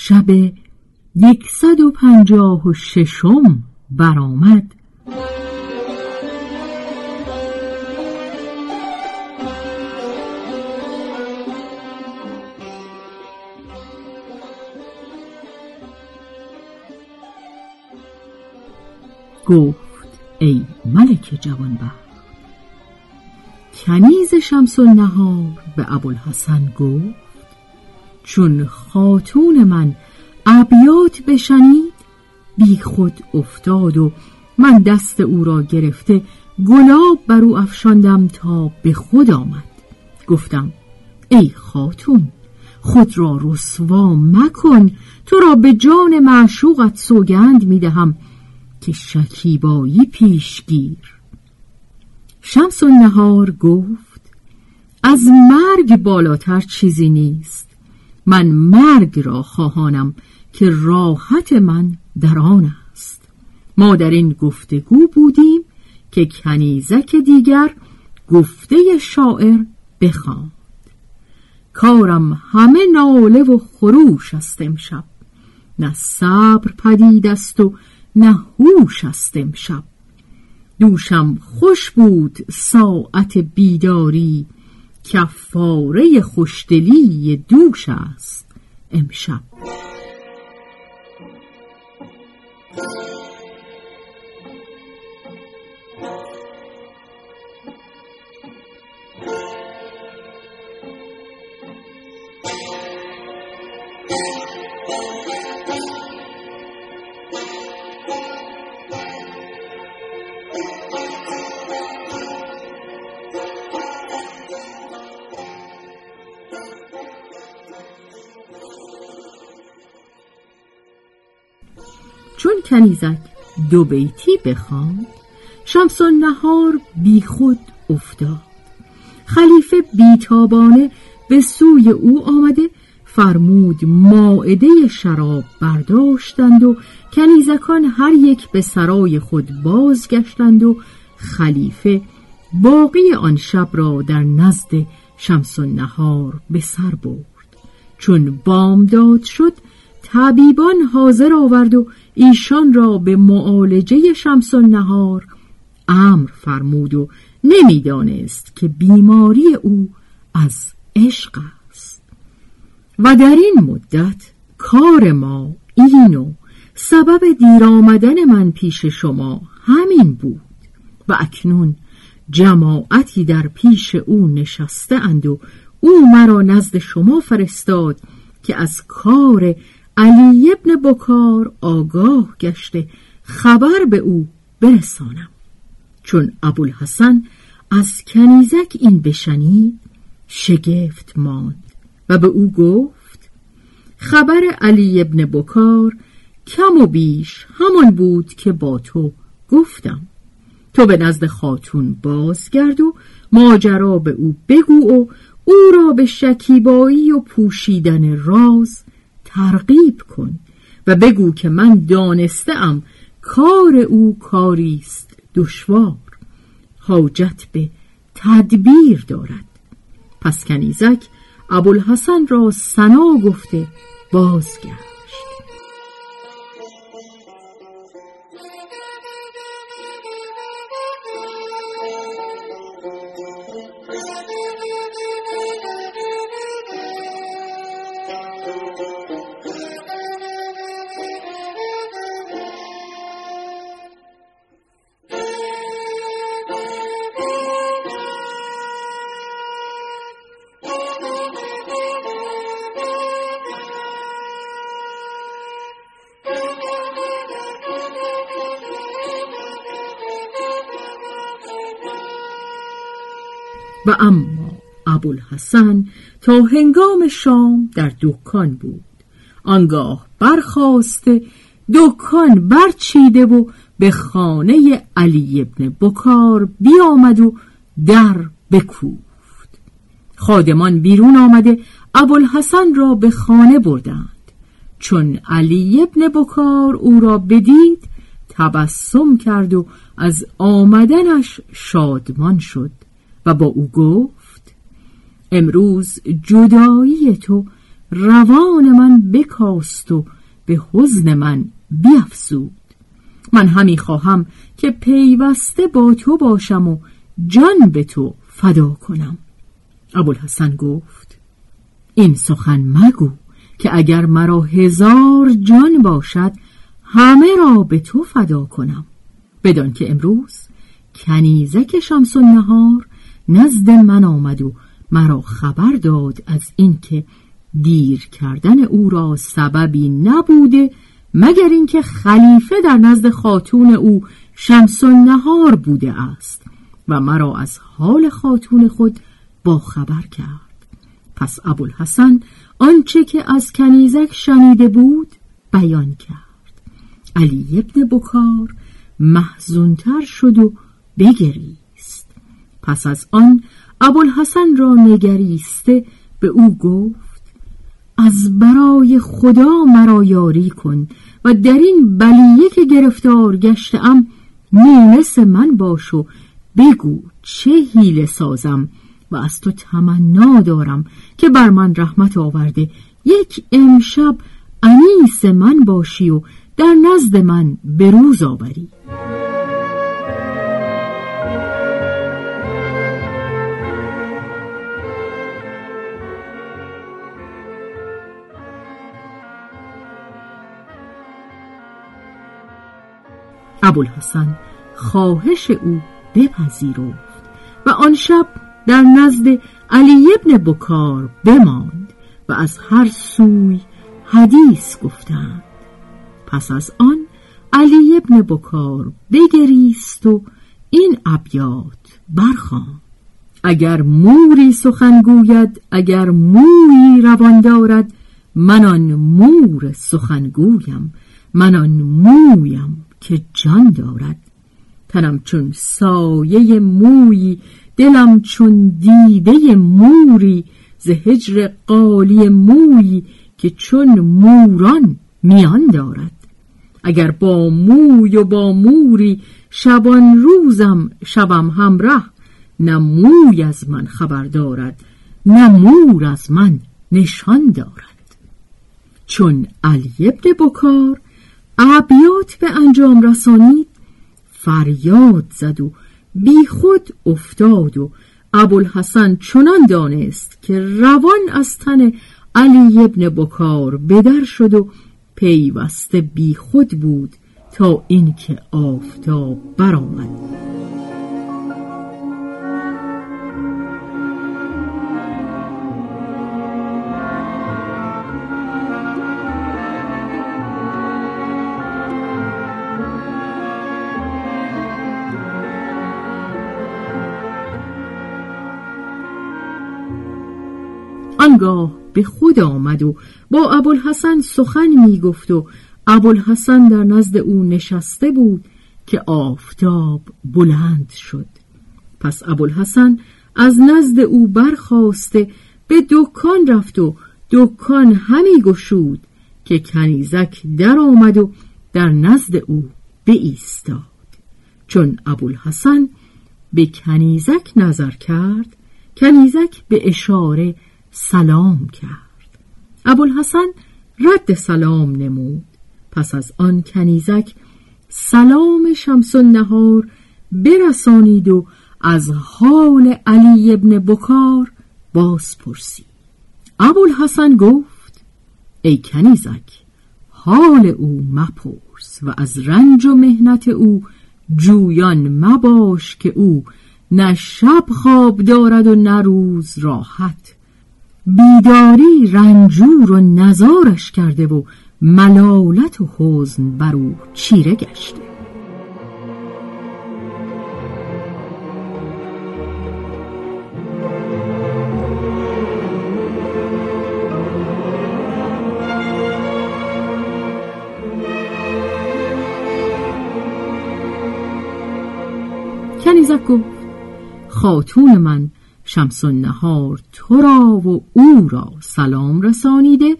شب یکصد و پنجاه و ششم برآمد. گفت ای ملک جوانبخت کنیز شمس النهار به ابوالحسن گفت چون خاتون من ابیات بشنید بی خود افتاد و من دست او را گرفته گلاب بر او افشاندم تا به خود آمد. گفتم ای خاتون خود را رسوا مکن تو را به جان معشوقت سوگند می‌دهم که شکیبایی پیشگیر شمس النهار گفت از مرگ بالاتر چیزی نیست. من مرگ را خواهانم که راحت من در آن است. ما در این گفتگو بودیم که کنیزک دیگر گفته شاعر بخواند. کارم همه ناله و خروش است امشب. نه صبر پدید است و نه هوش است امشب. دوشم خوش بود ساعت بیداری کفاره خوشدلی دوش است امشب. چون کنیزک دو بیتی بخواند. شمس نهار بی خود افتاد. خلیفه بیتابانه به سوی او آمده فرمود ماعده شراب برداشتند و کنیزکان هر یک به سرای خود بازگشتند و خلیفه باقی آن شب را در نزد شمس نهار به سر برد. چون بامداد شد طبیبان حاضر آورد و ایشان را به معالجه شمس نهار امر فرمود و نمی‌دانست که بیماری او از عشق است. و در این مدت کار ما این و سبب دیر آمدن من پیش شما همین بود و اکنون جماعتی در پیش او نشسته اند و او مرا نزد شما فرستاد که از کار علی ابن بکار آگاه گشته خبر به او برسانم. چون ابوالحسن از کنیزک این بشنید شگفت ماند و به او گفت خبر علی ابن بکار کم و بیش همان بود که با تو گفتم. تو به نزد خاتون بازگرد و ماجرا به او بگو و او را به شکیبایی و پوشیدن راز ترغیب کن و بگو که من دانستم کار او کاری است دشوار. حاجت به تدبیر دارد. پس کنیزک ابوالحسن را سنا گفته بازگرد Thank you. و اما ابوالحسن تا هنگام شام در دکان بود. آنگاه برخواسته دکان برچیده و به خانه علی ابن بکار بیامد و در بکوفت. خادمان بیرون آمده ابوالحسن را به خانه بردند. چون علی ابن بکار او را بدید تبسم کرد و از آمدنش شادمان شد. و با او گفت امروز جدایی تو روان من بکاست و به حزن من بیافزود من همی خواهم که پیوسته با تو باشم و جان به تو فدا کنم. ابوالحسن گفت این سخن مگو که اگر مرا هزار جان باشد همه را به تو فدا کنم. بدان که امروز کنیزک شمس و نهار نزد من آمد و مرا خبر داد از اینکه دیر کردن او را سببی نبوده مگر اینکه خلیفه در نزد خاتون او شمس نهار بوده است و مرا از حال خاتون خود با خبر کرد. پس ابوالحسن آنچه که از کنیزک شنیده بود بیان کرد. علی ابن بکار محزونتر شد و بگریست. پس از آن ابوالحسن را نگریسته به او گفت از برای خدا مرا یاری کن و در این بلیه که گرفتار گشتم مونس من باش و بگو چه حیله سازم و از تو تمنا دارم که بر من رحمت آورده. یک امشب انیس من باشی و در نزد من بروز آوری. ابوالحسن خواهش او بپذیرفت و آن شب در نزد علی ابن بکار بماند و از هر سوی حدیث گفتند. پس از آن علی ابن بکار بگریست و این ابیات برخان اگر موری سخن گوید اگر مویی روان دارد من آن مور سخنگویم من آن مویم. که جان دارد. تنم چون سایه مویی دلم چون دیده موری ز هجر قالی مویی که چون موران میان دارد. اگر با موی و با موری شبان روزم شبم همراه نه موی از من خبر دارد نه مور از من نشان دارد. چون علی ابن بکار ابیات به انجام رسانید فریاد زد و بی خود افتاد و ابوالحسن چنان دانست که روان از تن علی ابن بکار بدر شد و پیوسته بی خود بود تا اینکه آفتاب برآمد. آنگاه به خود آمد و با ابوالحسن سخن می گفت و ابوالحسن در نزد او نشسته بود که آفتاب بلند شد. پس ابوالحسن از نزد او برخواسته به دکان رفت و دکان همی گشود که کنیزک در آمد و در نزد او به ایستاد چون ابوالحسن به کنیزک نظر کرد کنیزک به اشاره سلام کرد. ابوالحسن رد سلام نمود. پس از آن کنیزک سلام شمس نهار برسانید و از حال علی ابن بکار باز پرسید. ابوالحسن گفت ای کنیزک حال او مپرس و از رنج و مهنت او جویان مباش که او نه شب خواب دارد و نه روز راحت. بیداری رنجور و نزارش کرده و ملالت و حزن بر او چیره گشته کنیزک گفت خاتون من شمس نهار تو را و او را سلام رسانیده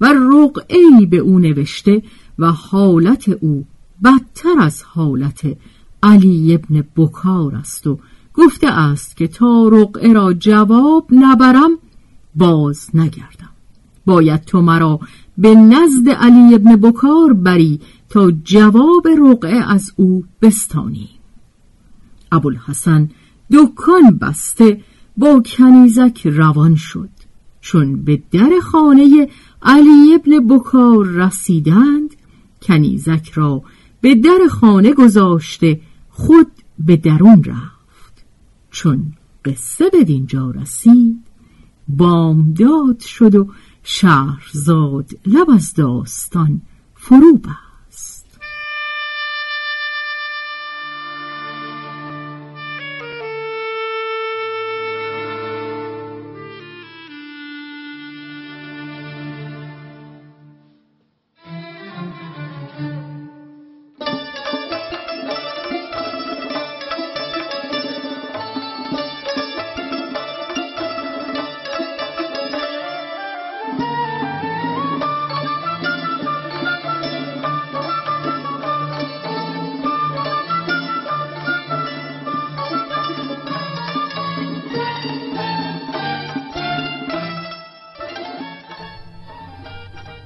و رقعی به او نوشته و حالت او بدتر از حالت علی ابن بکار است و گفته است که تا رقعه را جواب نبرم باز نگردم. باید تو مرا به نزد علی ابن بکار بری تا جواب رقعه از او بستانی. ابوالحسن دکان بسته با کنیزک روان شد. چون به در خانه علی ابن بکار رسیدند کنیزک را به در خانه گذاشته خود به درون رفت. چون قصه به دینجا رسید بامداد شد و شهرزاد لب از داستان فرو بست